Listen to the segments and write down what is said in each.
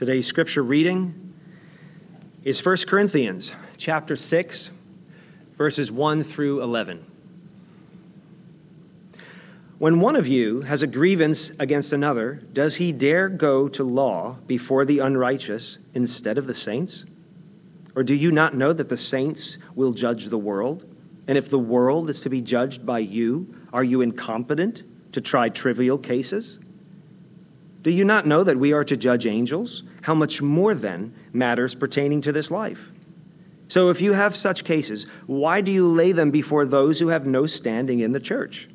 Today's scripture reading is 1 Corinthians chapter 6 verses 1 through 11. When one of you has a grievance against another, does he dare go to law before the unrighteous instead of the saints? Or do you not know that the saints will judge the world? And if the world is to be judged by you, are you incompetent to try trivial cases? Do you not know that we are to judge angels? How much more then matters pertaining to this life? So if you have such cases, why do you lay them before those who have no standing in the church?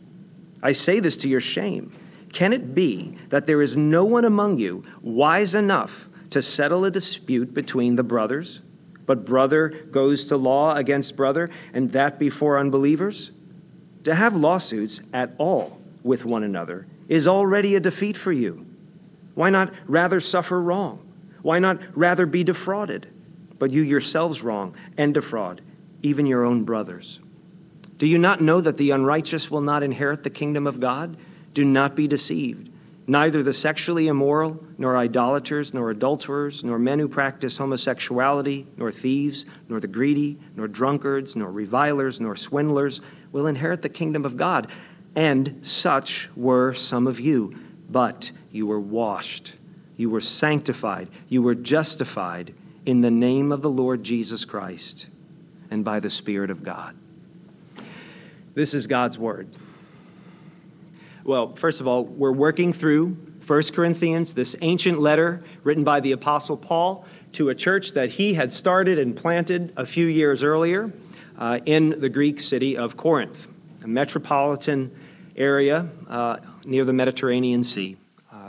I say this to your shame. Can it be that there is no one among you wise enough to settle a dispute between the brothers? But brother goes to law against brother, and that before unbelievers? To have lawsuits at all with one another is already a defeat for you. Why not rather suffer wrong? Why not rather be defrauded? But you yourselves wrong and defraud, even your own brothers. Do you not know that the unrighteous will not inherit the kingdom of God? Do not be deceived. Neither the sexually immoral, nor idolaters, nor adulterers, nor men who practice homosexuality, nor thieves, nor the greedy, nor drunkards, nor revilers, nor swindlers will inherit the kingdom of God. And such were some of you. But you were washed, you were sanctified, you were justified in the name of the Lord Jesus Christ and by the Spirit of God. This is God's Word. Well, first of all, we're working through 1 Corinthians, this ancient letter written by the Apostle Paul to a church that he had started and planted a few years earlier uh, in the Greek city of Corinth, a metropolitan area uh, near the Mediterranean Sea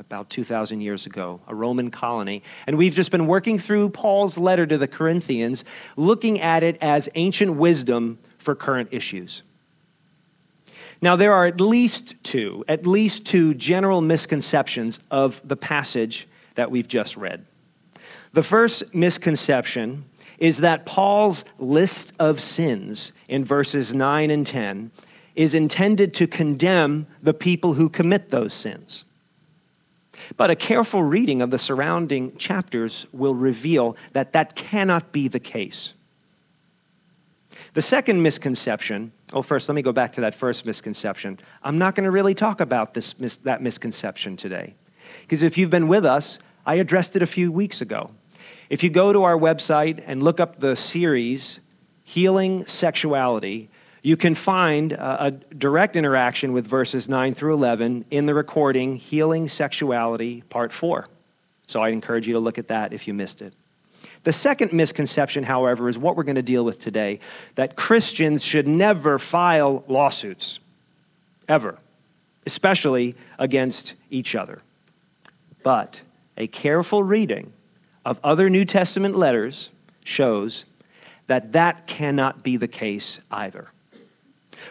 about 2,000 years ago, a Roman colony. And we've just been working through Paul's letter to the Corinthians, looking at it as ancient wisdom for current issues. Now, there are at least two, at least two general misconceptions of the passage that we've just read. The first misconception is that Paul's list of sins in verses 9 and 10 is intended to condemn the people who commit those sins. But a careful reading of the surrounding chapters will reveal that that cannot be the case. The second misconception, oh, first, let me go back to that first misconception. I'm not going to really talk about this, that misconception today. Because if you've been with us, I addressed it a few weeks ago. If you go to our website and look up the series, Healing Sexuality, you can find a, a direct interaction with verses 9 through 11 in the recording Healing Sexuality, Part 4. So I'd encourage you to look at that if you missed it. The second misconception, however, is what we're going to deal with today that Christians should never file lawsuits, ever, especially against each other. But a careful reading of other New Testament letters shows that that cannot be the case either.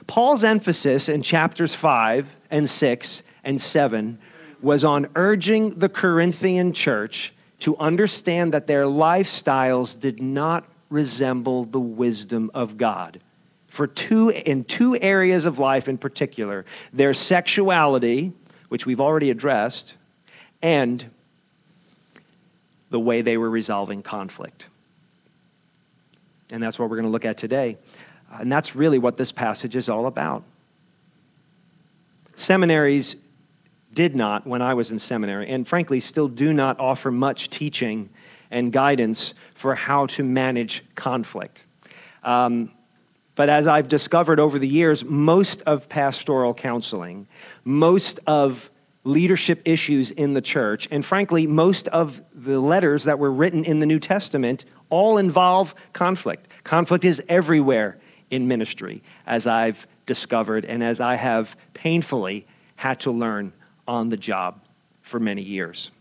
Paul's emphasis in chapters 5 and 6 and 7 was on urging the Corinthian church to understand that their lifestyles did not resemble the wisdom of God. For two, in two areas of life in particular their sexuality, which we've already addressed, and the way they were resolving conflict. And that's what we're going to look at today. And that's really what this passage is all about. Seminaries did not, when I was in seminary, and frankly still do not offer much teaching and guidance for how to manage conflict. Um, but as I've discovered over the years, most of pastoral counseling, most of leadership issues in the church, and frankly, most of the letters that were written in the New Testament all involve conflict. Conflict is everywhere in ministry, as I've discovered and as I have painfully had to learn on the job for many years.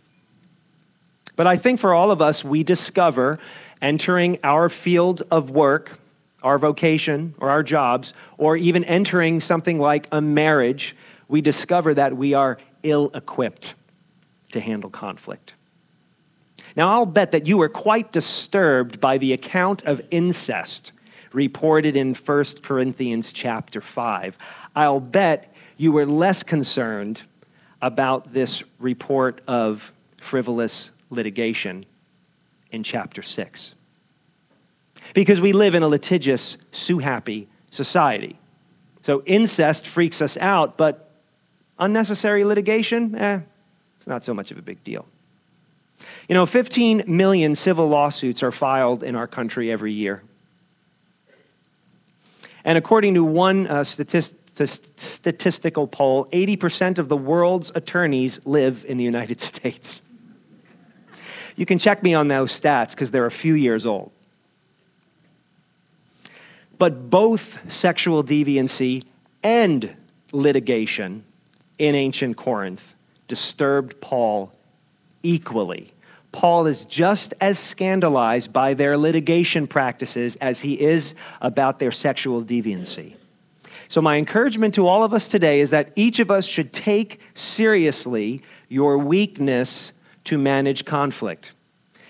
But I think for all of us, we discover entering our field of work, our vocation, or our jobs, or even entering something like a marriage, we discover that we are ill equipped to handle conflict. Now, I'll bet that you were quite disturbed by the account of incest reported in 1 Corinthians chapter 5. I'll bet you were less concerned about this report of frivolous litigation in chapter 6. Because we live in a litigious, sue happy society. So incest freaks us out, but unnecessary litigation, eh, it's not so much of a big deal. You know, 15 million civil lawsuits are filed in our country every year. And according to one uh, statist- statistical poll, 80% of the world's attorneys live in the United States. You can check me on those stats because they're a few years old. But both sexual deviancy and litigation in ancient Corinth disturbed Paul equally. Paul is just as scandalized by their litigation practices as he is about their sexual deviancy. So, my encouragement to all of us today is that each of us should take seriously your weakness to manage conflict.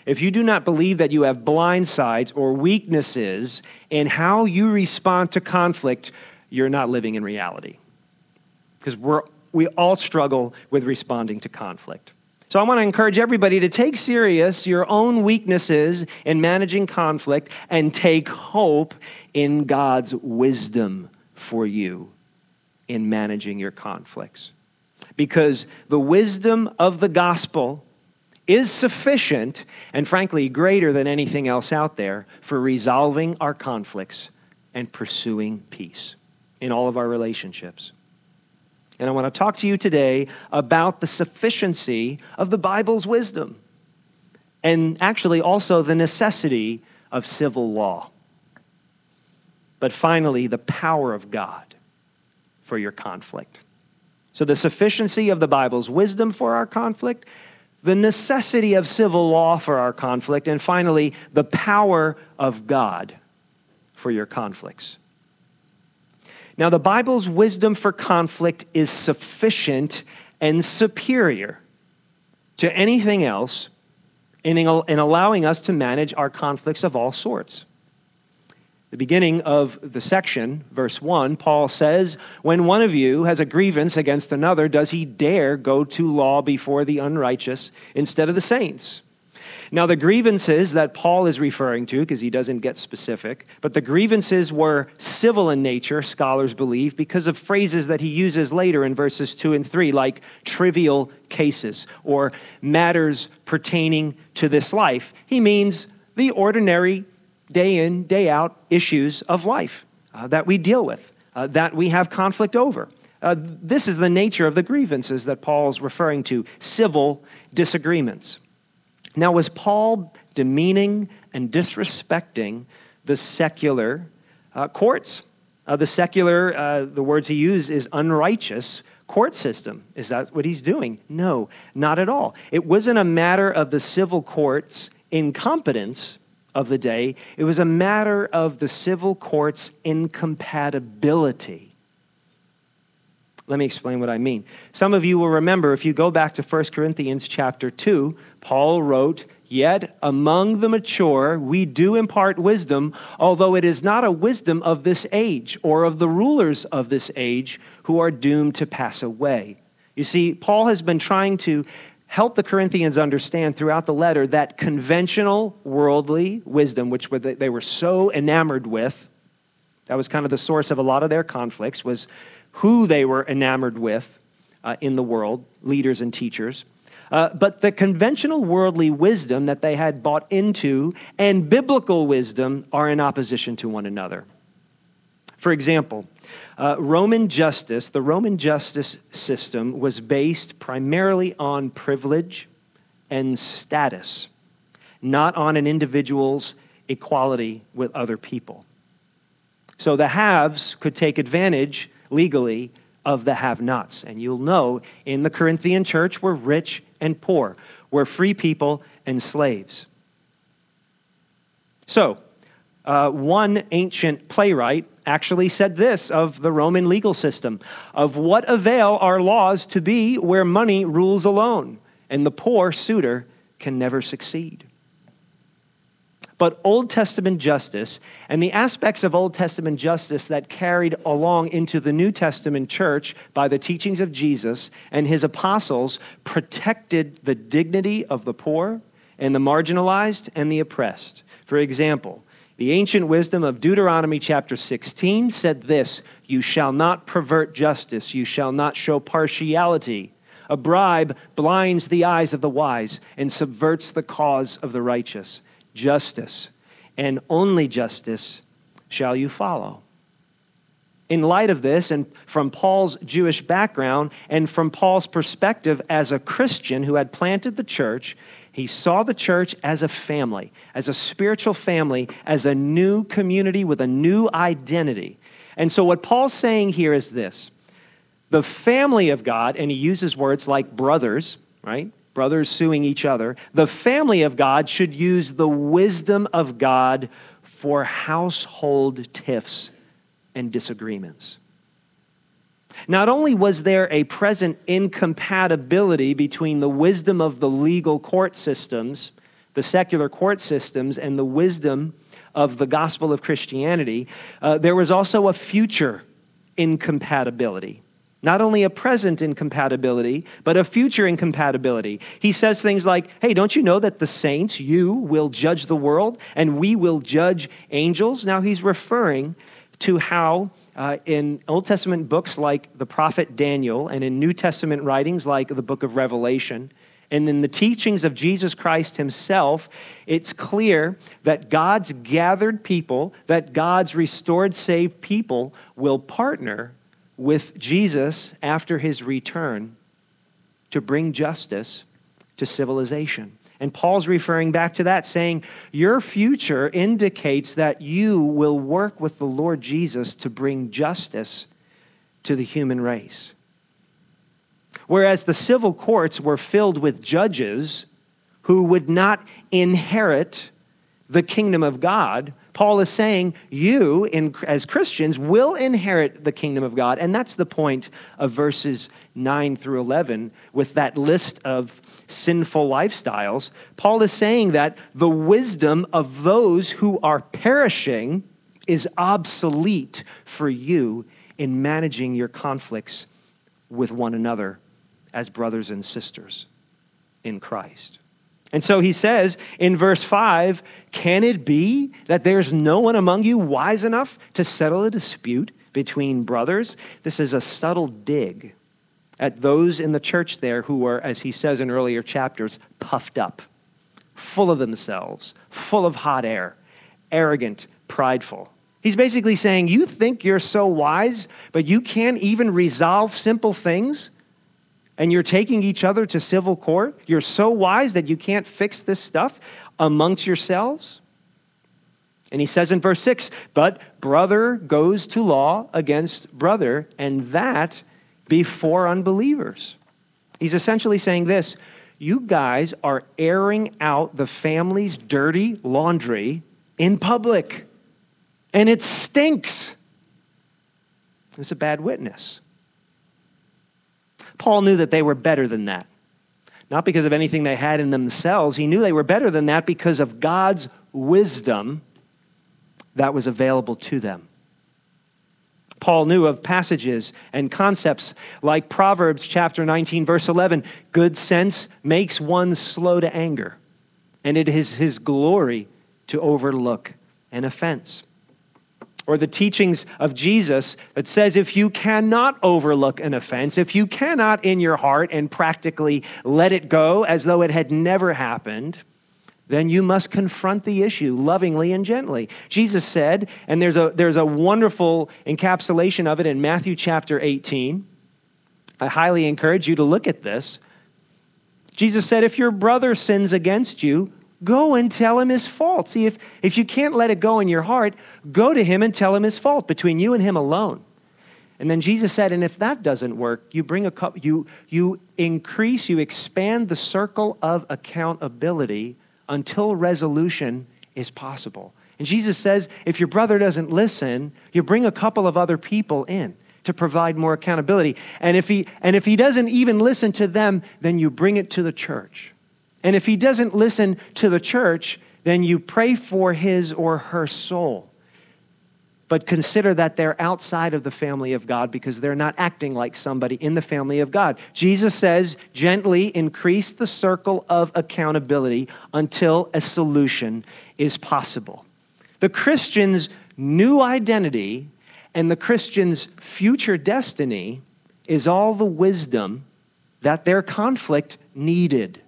If you do not believe that you have blind sides or weaknesses in how you respond to conflict, you're not living in reality. Because we all struggle with responding to conflict. So I want to encourage everybody to take serious your own weaknesses in managing conflict and take hope in God's wisdom for you in managing your conflicts. Because the wisdom of the gospel is sufficient and, frankly, greater than anything else out there for resolving our conflicts and pursuing peace in all of our relationships. And I want to talk to you today about the sufficiency of the Bible's wisdom and actually also the necessity of civil law. But finally, the power of God for your conflict. So, the sufficiency of the Bible's wisdom for our conflict, the necessity of civil law for our conflict, and finally, the power of God for your conflicts. Now, the Bible's wisdom for conflict is sufficient and superior to anything else in, in allowing us to manage our conflicts of all sorts. The beginning of the section, verse 1, Paul says, When one of you has a grievance against another, does he dare go to law before the unrighteous instead of the saints? Now, the grievances that Paul is referring to, because he doesn't get specific, but the grievances were civil in nature, scholars believe, because of phrases that he uses later in verses 2 and 3, like trivial cases or matters pertaining to this life. He means the ordinary, day in, day out issues of life uh, that we deal with, uh, that we have conflict over. Uh, this is the nature of the grievances that Paul's referring to civil disagreements. Now, was Paul demeaning and disrespecting the secular uh, courts? Uh, the secular, uh, the words he used is unrighteous court system. Is that what he's doing? No, not at all. It wasn't a matter of the civil court's incompetence of the day, it was a matter of the civil court's incompatibility let me explain what I mean. Some of you will remember if you go back to 1 Corinthians chapter 2, Paul wrote, Yet among the mature we do impart wisdom, although it is not a wisdom of this age or of the rulers of this age who are doomed to pass away. You see, Paul has been trying to help the Corinthians understand throughout the letter that conventional worldly wisdom, which they were so enamored with, that was kind of the source of a lot of their conflicts, was who they were enamored with uh, in the world, leaders and teachers. Uh, but the conventional worldly wisdom that they had bought into and biblical wisdom are in opposition to one another. For example, uh, Roman justice, the Roman justice system was based primarily on privilege and status, not on an individual's equality with other people. So the haves could take advantage legally of the have nots. And you'll know in the Corinthian church, we're rich and poor, we're free people and slaves. So, uh, one ancient playwright actually said this of the Roman legal system Of what avail are laws to be where money rules alone, and the poor suitor can never succeed? But Old Testament justice and the aspects of Old Testament justice that carried along into the New Testament church by the teachings of Jesus and his apostles protected the dignity of the poor and the marginalized and the oppressed. For example, the ancient wisdom of Deuteronomy chapter 16 said this You shall not pervert justice, you shall not show partiality. A bribe blinds the eyes of the wise and subverts the cause of the righteous. Justice, and only justice, shall you follow. In light of this, and from Paul's Jewish background, and from Paul's perspective as a Christian who had planted the church, he saw the church as a family, as a spiritual family, as a new community with a new identity. And so, what Paul's saying here is this the family of God, and he uses words like brothers, right? Brothers suing each other. The family of God should use the wisdom of God for household tiffs and disagreements. Not only was there a present incompatibility between the wisdom of the legal court systems, the secular court systems, and the wisdom of the gospel of Christianity, uh, there was also a future incompatibility. Not only a present incompatibility, but a future incompatibility. He says things like, Hey, don't you know that the saints, you, will judge the world and we will judge angels? Now he's referring to how uh, in Old Testament books like the prophet Daniel and in New Testament writings like the book of Revelation, and in the teachings of Jesus Christ himself, it's clear that God's gathered people, that God's restored, saved people will partner with Jesus after his return to bring justice to civilization. And Paul's referring back to that, saying, Your future indicates that you will work with the Lord Jesus to bring justice to the human race. Whereas the civil courts were filled with judges who would not inherit the kingdom of God, Paul is saying you, in, as Christians, will inherit the kingdom of God. And that's the point of verses 9 through 11 with that list of sinful lifestyles, Paul is saying that the wisdom of those who are perishing is obsolete for you in managing your conflicts with one another as brothers and sisters in Christ. And so he says in verse 5 Can it be that there's no one among you wise enough to settle a dispute between brothers? This is a subtle dig at those in the church there who were, as he says in earlier chapters, puffed up, full of themselves, full of hot air, arrogant, prideful. He's basically saying, You think you're so wise, but you can't even resolve simple things? And you're taking each other to civil court? You're so wise that you can't fix this stuff amongst yourselves? And he says in verse 6 But brother goes to law against brother, and that before unbelievers. He's essentially saying this you guys are airing out the family's dirty laundry in public, and it stinks. It's a bad witness. Paul knew that they were better than that. Not because of anything they had in themselves. He knew they were better than that because of God's wisdom that was available to them. Paul knew of passages and concepts like Proverbs chapter 19, verse 11 good sense makes one slow to anger, and it is his glory to overlook an offense. Or the teachings of Jesus that says if you cannot overlook an offense, if you cannot in your heart and practically let it go as though it had never happened, then you must confront the issue lovingly and gently. Jesus said, and there's a, there's a wonderful encapsulation of it in Matthew chapter 18. I highly encourage you to look at this. Jesus said, If your brother sins against you, go and tell him his fault. See, if, if you can't let it go in your heart, go to him and tell him his fault between you and him alone. And then Jesus said, and if that doesn't work, you bring a cup, you, you increase, you expand the circle of accountability until resolution is possible. And Jesus says if your brother doesn't listen, you bring a couple of other people in to provide more accountability. And if he and if he doesn't even listen to them, then you bring it to the church. And if he doesn't listen to the church, then you pray for his or her soul. but consider that they're outside of the family of God because they're not acting like somebody in the family of God. Jesus says, gently increase the circle of accountability until a solution is possible. The Christian's new identity and the Christian's future destiny is all the wisdom that their conflict needed,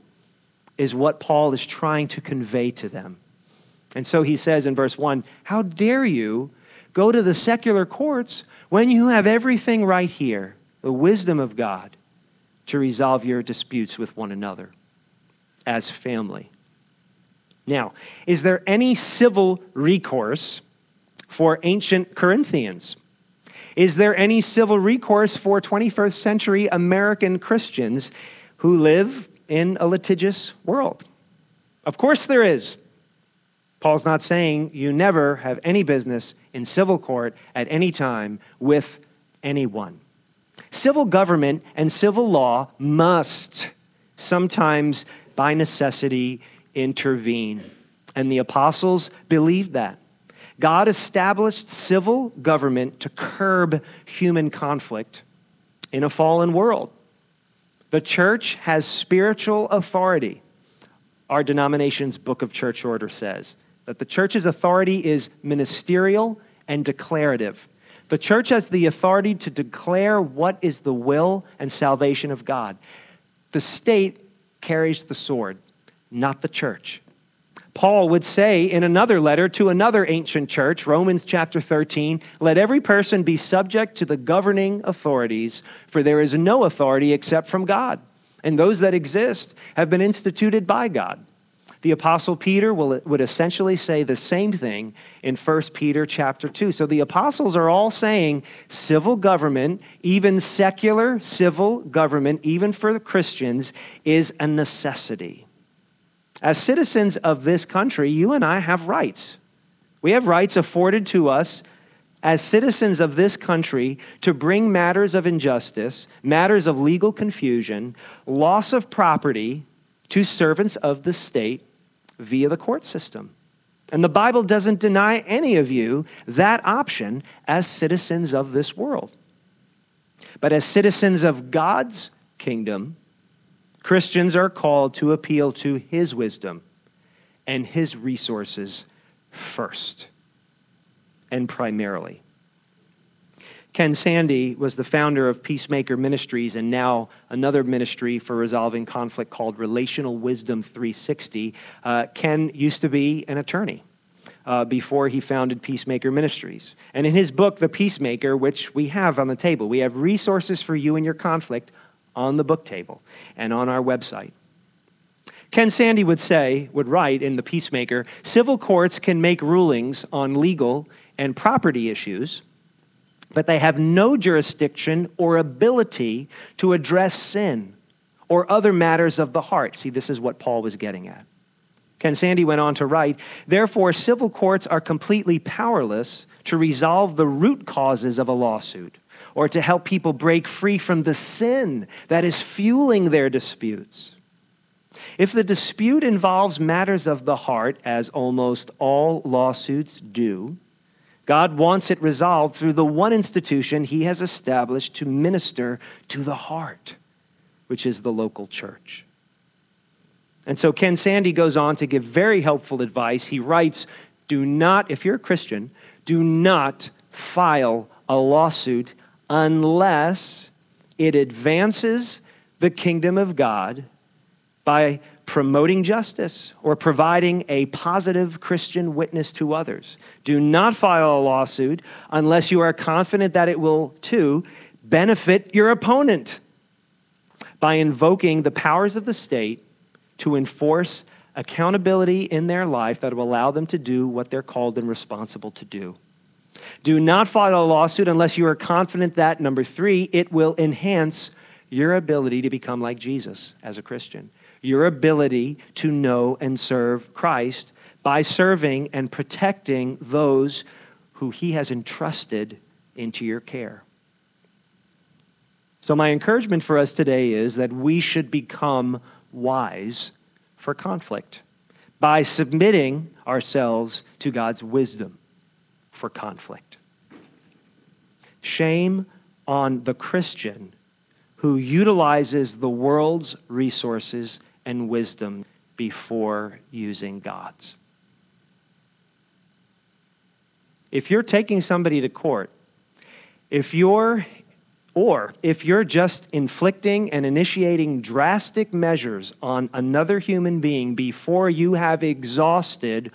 is what Paul is trying to convey to them. And so he says in verse 1 How dare you go to the secular courts when you have everything right here, the wisdom of God, to resolve your disputes with one another as family? Now, is there any civil recourse for ancient Corinthians? Is there any civil recourse for 21st century American Christians who live in a litigious world? Of course there is. Paul's not saying you never have any business in civil court at any time with anyone. Civil government and civil law must sometimes, by necessity, intervene. And the apostles believed that. God established civil government to curb human conflict in a fallen world. The church has spiritual authority. Our denomination's book of church order says that the church's authority is ministerial and declarative. The church has the authority to declare what is the will and salvation of God. The state carries the sword, not the church. Paul would say in another letter to another ancient church, Romans chapter 13, let every person be subject to the governing authorities, for there is no authority except from God, and those that exist have been instituted by God. The apostle Peter will, would essentially say the same thing in 1 Peter chapter 2. So the apostles are all saying civil government, even secular civil government, even for the Christians, is a necessity. As citizens of this country, you and I have rights. We have rights afforded to us as citizens of this country to bring matters of injustice, matters of legal confusion, loss of property to servants of the state via the court system. And the Bible doesn't deny any of you that option as citizens of this world. But as citizens of God's kingdom, Christians are called to appeal to his wisdom and his resources first and primarily. Ken Sande was the founder of Peacemaker Ministries and now another ministry for resolving conflict called Relational Wisdom 360. Uh, Ken used to be an attorney. Uh, before he founded Peacemaker Ministries. And in his book, The Peacemaker, which we have on the table, we have resources for you in your conflict on the book table and on our website. Ken Sande would say, would write in The Peacemaker civil courts can make rulings on legal and property issues, but they have no jurisdiction or ability to address sin or other matters of the heart. See, this is what Paul was getting at. Ken Sande went on to write, therefore, civil courts are completely powerless to resolve the root causes of a lawsuit or to help people break free from the sin that is fueling their disputes. If the dispute involves matters of the heart, as almost all lawsuits do, God wants it resolved through the one institution he has established to minister to the heart, which is the local church. And so Ken Sande goes on to give very helpful advice. He writes, Do not, if you're a Christian, do not file a lawsuit unless it advances the kingdom of God by promoting justice or providing a positive Christian witness to others. Do not file a lawsuit unless you are confident that it will, too, benefit your opponent by invoking the powers of the state to enforce accountability in their life that will allow them to do what they're called and responsible to do. Do not file a lawsuit unless you are confident that, number three, it will enhance your ability to become like Jesus as a Christian, your ability to know and serve Christ by serving and protecting those who he has entrusted into your care. So, my encouragement for us today is that we should become wise for conflict by submitting ourselves to God's wisdom for conflict. Shame on the Christian who utilizes the world's resources and wisdom before using God's. If you're taking somebody to court, if you're or if you're just inflicting and initiating drastic measures on another human being before you have exhausted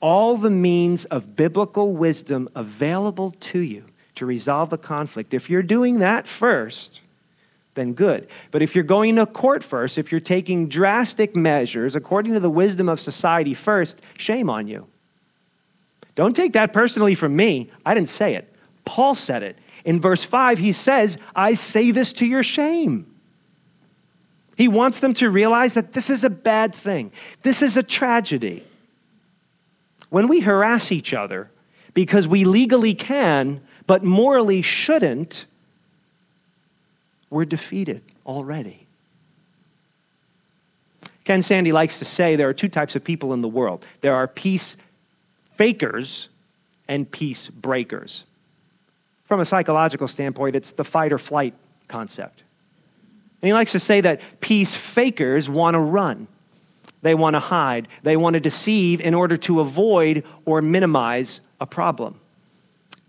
all the means of biblical wisdom available to you to resolve the conflict, if you're doing that first, then good. But if you're going to court first, if you're taking drastic measures according to the wisdom of society first, shame on you. Don't take that personally from me. I didn't say it. Paul said it. In verse 5, he says, I say this to your shame. He wants them to realize that this is a bad thing, this is a tragedy. When we harass each other because we legally can, but morally shouldn't, we're defeated already. Ken Sande likes to say there are two types of people in the world there are peace fakers and peace breakers. From a psychological standpoint, it's the fight or flight concept. And he likes to say that peace fakers want to run, they want to hide, they want to deceive in order to avoid or minimize a problem.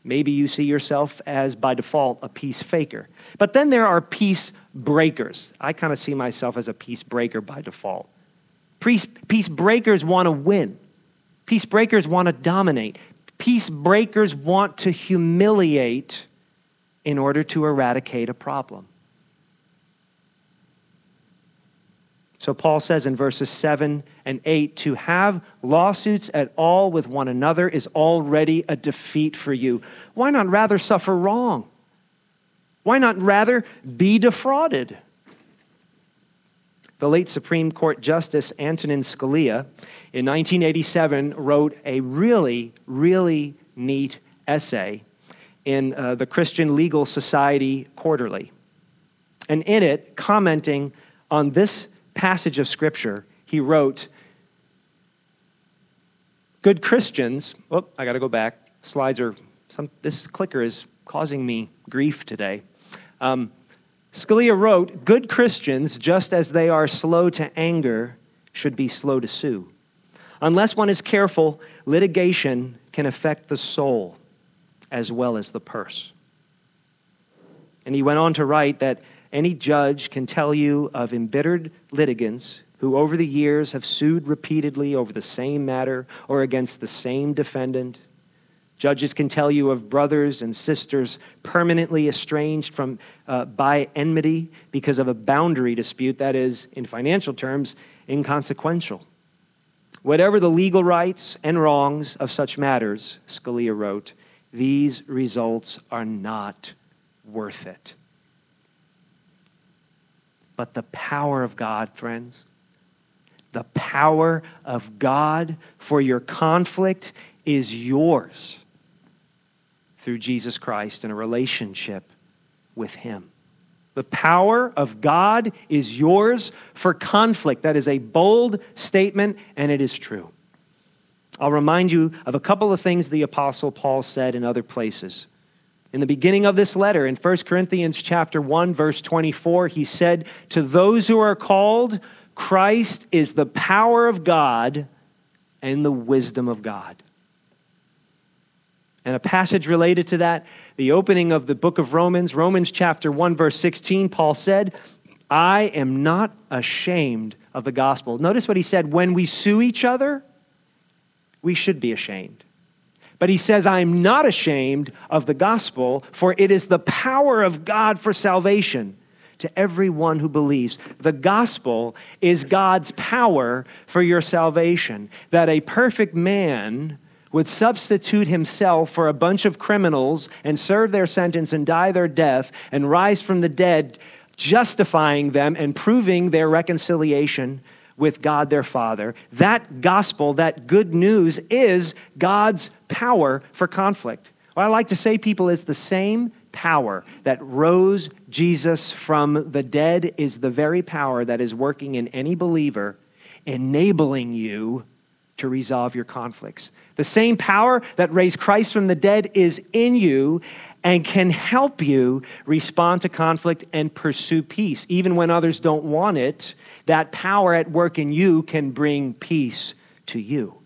Maybe you see yourself as, by default, a peace faker. But then there are peace breakers. I kind of see myself as a peace breaker by default. Peace, peace breakers want to win, peace breakers want to dominate, Peace breakers want to humiliate in order to eradicate a problem. So Paul says in verses 7 and 8 to have lawsuits at all with one another is already a defeat for you. Why not rather suffer wrong? Why not rather be defrauded? The late Supreme Court Justice Antonin Scalia in 1987 wrote a really, really neat essay in uh, the Christian Legal Society Quarterly. And in it, commenting on this passage of Scripture, he wrote, Good Christians, oh, I got to go back. Slides are, some, this clicker is causing me grief today. Um, Scalia wrote, Good Christians, just as they are slow to anger, should be slow to sue. Unless one is careful, litigation can affect the soul as well as the purse. And he went on to write that any judge can tell you of embittered litigants who over the years have sued repeatedly over the same matter or against the same defendant. Judges can tell you of brothers and sisters permanently estranged from, uh, by enmity because of a boundary dispute that is, in financial terms, inconsequential. Whatever the legal rights and wrongs of such matters, Scalia wrote, these results are not worth it. But the power of God, friends, the power of God for your conflict is yours through Jesus Christ in a relationship with Him. The power of God is yours for conflict. That is a bold statement, and it is true. I'll remind you of a couple of things the apostle Paul said in other places. In the beginning of this letter in 1 Corinthians chapter 1 verse 24, he said, "To those who are called, Christ is the power of God and the wisdom of God." And a passage related to that, the opening of the book of Romans, Romans chapter 1, verse 16, Paul said, I am not ashamed of the gospel. Notice what he said when we sue each other, we should be ashamed. But he says, I am not ashamed of the gospel, for it is the power of God for salvation to everyone who believes. The gospel is God's power for your salvation, that a perfect man would substitute himself for a bunch of criminals and serve their sentence and die their death and rise from the dead, justifying them and proving their reconciliation with God their Father. That gospel, that good news, is God's power for conflict. What I like to say, people, is the same power that rose Jesus from the dead is the very power that is working in any believer, enabling you to resolve your conflicts. The same power that raised Christ from the dead is in you, and can help you respond to conflict and pursue peace. Even when others don't want it, that power at work in you can bring peace to you.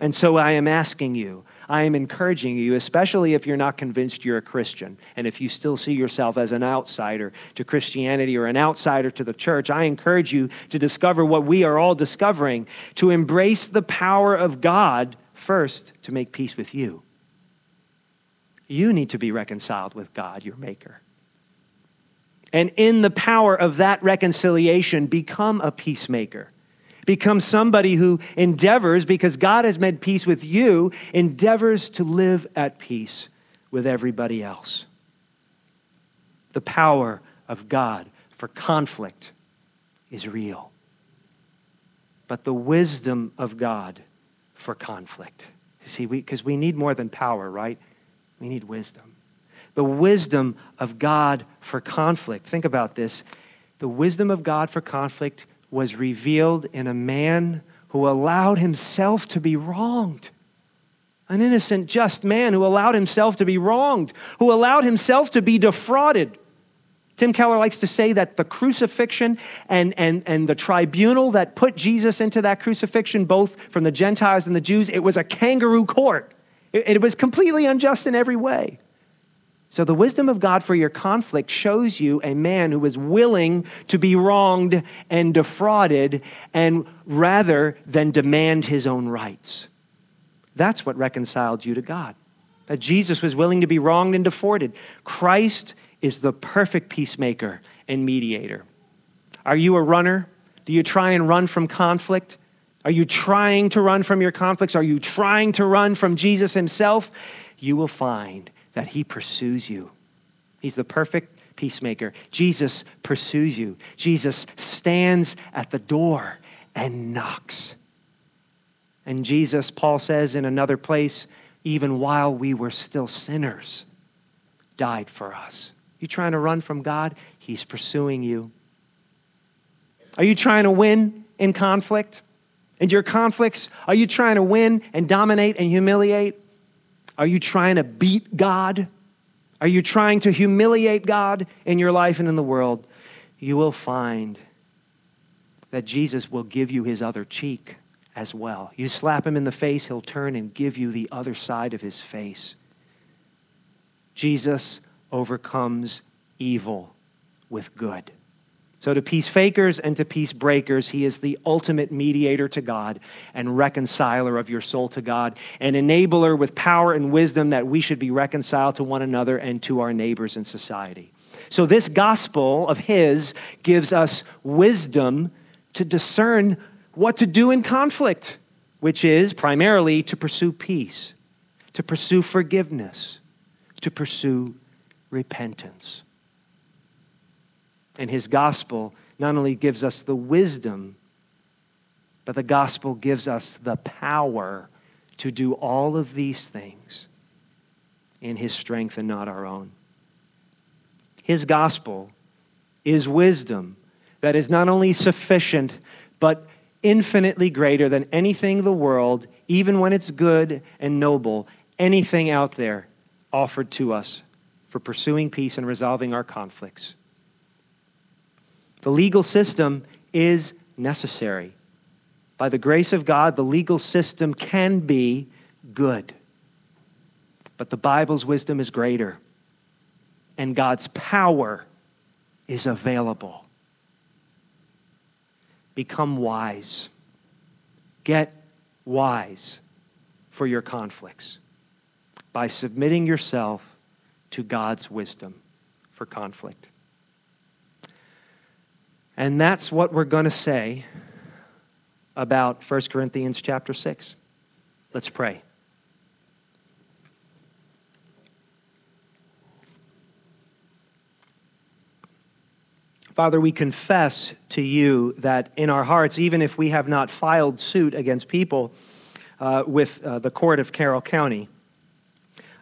And so I am asking you, I am encouraging you, especially if you're not convinced you're a Christian, and if you still see yourself as an outsider to Christianity or an outsider to the church, I encourage you to discover what we are all discovering to embrace the power of God first to make peace with you. You need to be reconciled with God, your Maker. And in the power of that reconciliation, become a peacemaker. Become somebody who endeavors, because God has made peace with you, endeavors to live at peace with everybody else. The power of God for conflict is real. But the wisdom of God for conflict. See, because we, we need more than power, right? We need wisdom. The wisdom of God for conflict. Think about this. The wisdom of God for conflict was revealed in a man who allowed himself to be wronged. An innocent, just man who allowed himself to be wronged, who allowed himself to be defrauded. Tim Keller likes to say that the crucifixion and, and, and the tribunal that put Jesus into that crucifixion, both from the Gentiles and the Jews, it was a kangaroo court. It, it was completely unjust in every way. So, the wisdom of God for your conflict shows you a man who was willing to be wronged and defrauded, and rather than demand his own rights. That's what reconciled you to God. That Jesus was willing to be wronged and defrauded. Christ is the perfect peacemaker and mediator. Are you a runner? Do you try and run from conflict? Are you trying to run from your conflicts? Are you trying to run from Jesus himself? You will find that he pursues you. He's the perfect peacemaker. Jesus pursues you. Jesus stands at the door and knocks. And Jesus, Paul says in another place, even while we were still sinners, died for us. You trying to run from God? He's pursuing you. Are you trying to win in conflict? In your conflicts, are you trying to win and dominate and humiliate? Are you trying to beat God? Are you trying to humiliate God in your life and in the world? You will find that Jesus will give you his other cheek as well. You slap him in the face, he'll turn and give you the other side of his face. Jesus overcomes evil with good. So, to peace fakers and to peace breakers, he is the ultimate mediator to God and reconciler of your soul to God, an enabler with power and wisdom that we should be reconciled to one another and to our neighbors in society. So, this gospel of his gives us wisdom to discern what to do in conflict, which is primarily to pursue peace, to pursue forgiveness, to pursue repentance. And his gospel not only gives us the wisdom, but the gospel gives us the power to do all of these things in his strength and not our own. His gospel is wisdom that is not only sufficient, but infinitely greater than anything the world, even when it's good and noble, anything out there offered to us for pursuing peace and resolving our conflicts. The legal system is necessary. By the grace of God, the legal system can be good. But the Bible's wisdom is greater, and God's power is available. Become wise. Get wise for your conflicts by submitting yourself to God's wisdom for conflict. And that's what we're going to say about 1 Corinthians chapter 6. Let's pray. Father, we confess to you that in our hearts, even if we have not filed suit against people uh, with uh, the court of Carroll County,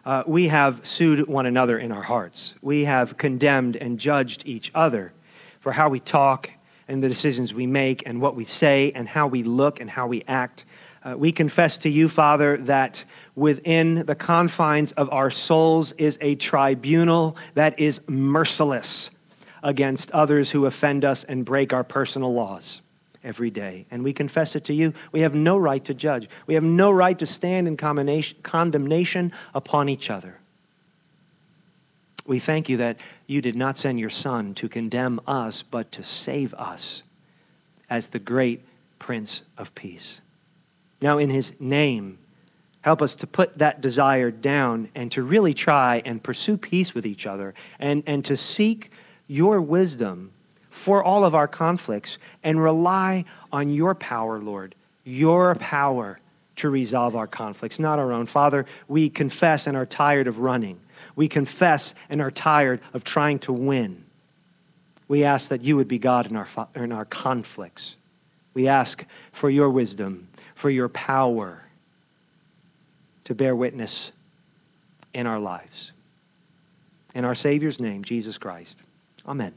uh, we have sued one another in our hearts. We have condemned and judged each other for how we talk and the decisions we make and what we say and how we look and how we act. Uh, we confess to you, Father, that within the confines of our souls is a tribunal that is merciless against others who offend us and break our personal laws every day. And we confess it to you. We have no right to judge, we have no right to stand in condemnation upon each other. We thank you that you did not send your Son to condemn us, but to save us as the great Prince of Peace. Now, in his name, help us to put that desire down and to really try and pursue peace with each other and, and to seek your wisdom for all of our conflicts and rely on your power, Lord, your power to resolve our conflicts, not our own. Father, we confess and are tired of running. We confess and are tired of trying to win. We ask that you would be God in our, in our conflicts. We ask for your wisdom, for your power to bear witness in our lives. In our Savior's name, Jesus Christ. Amen.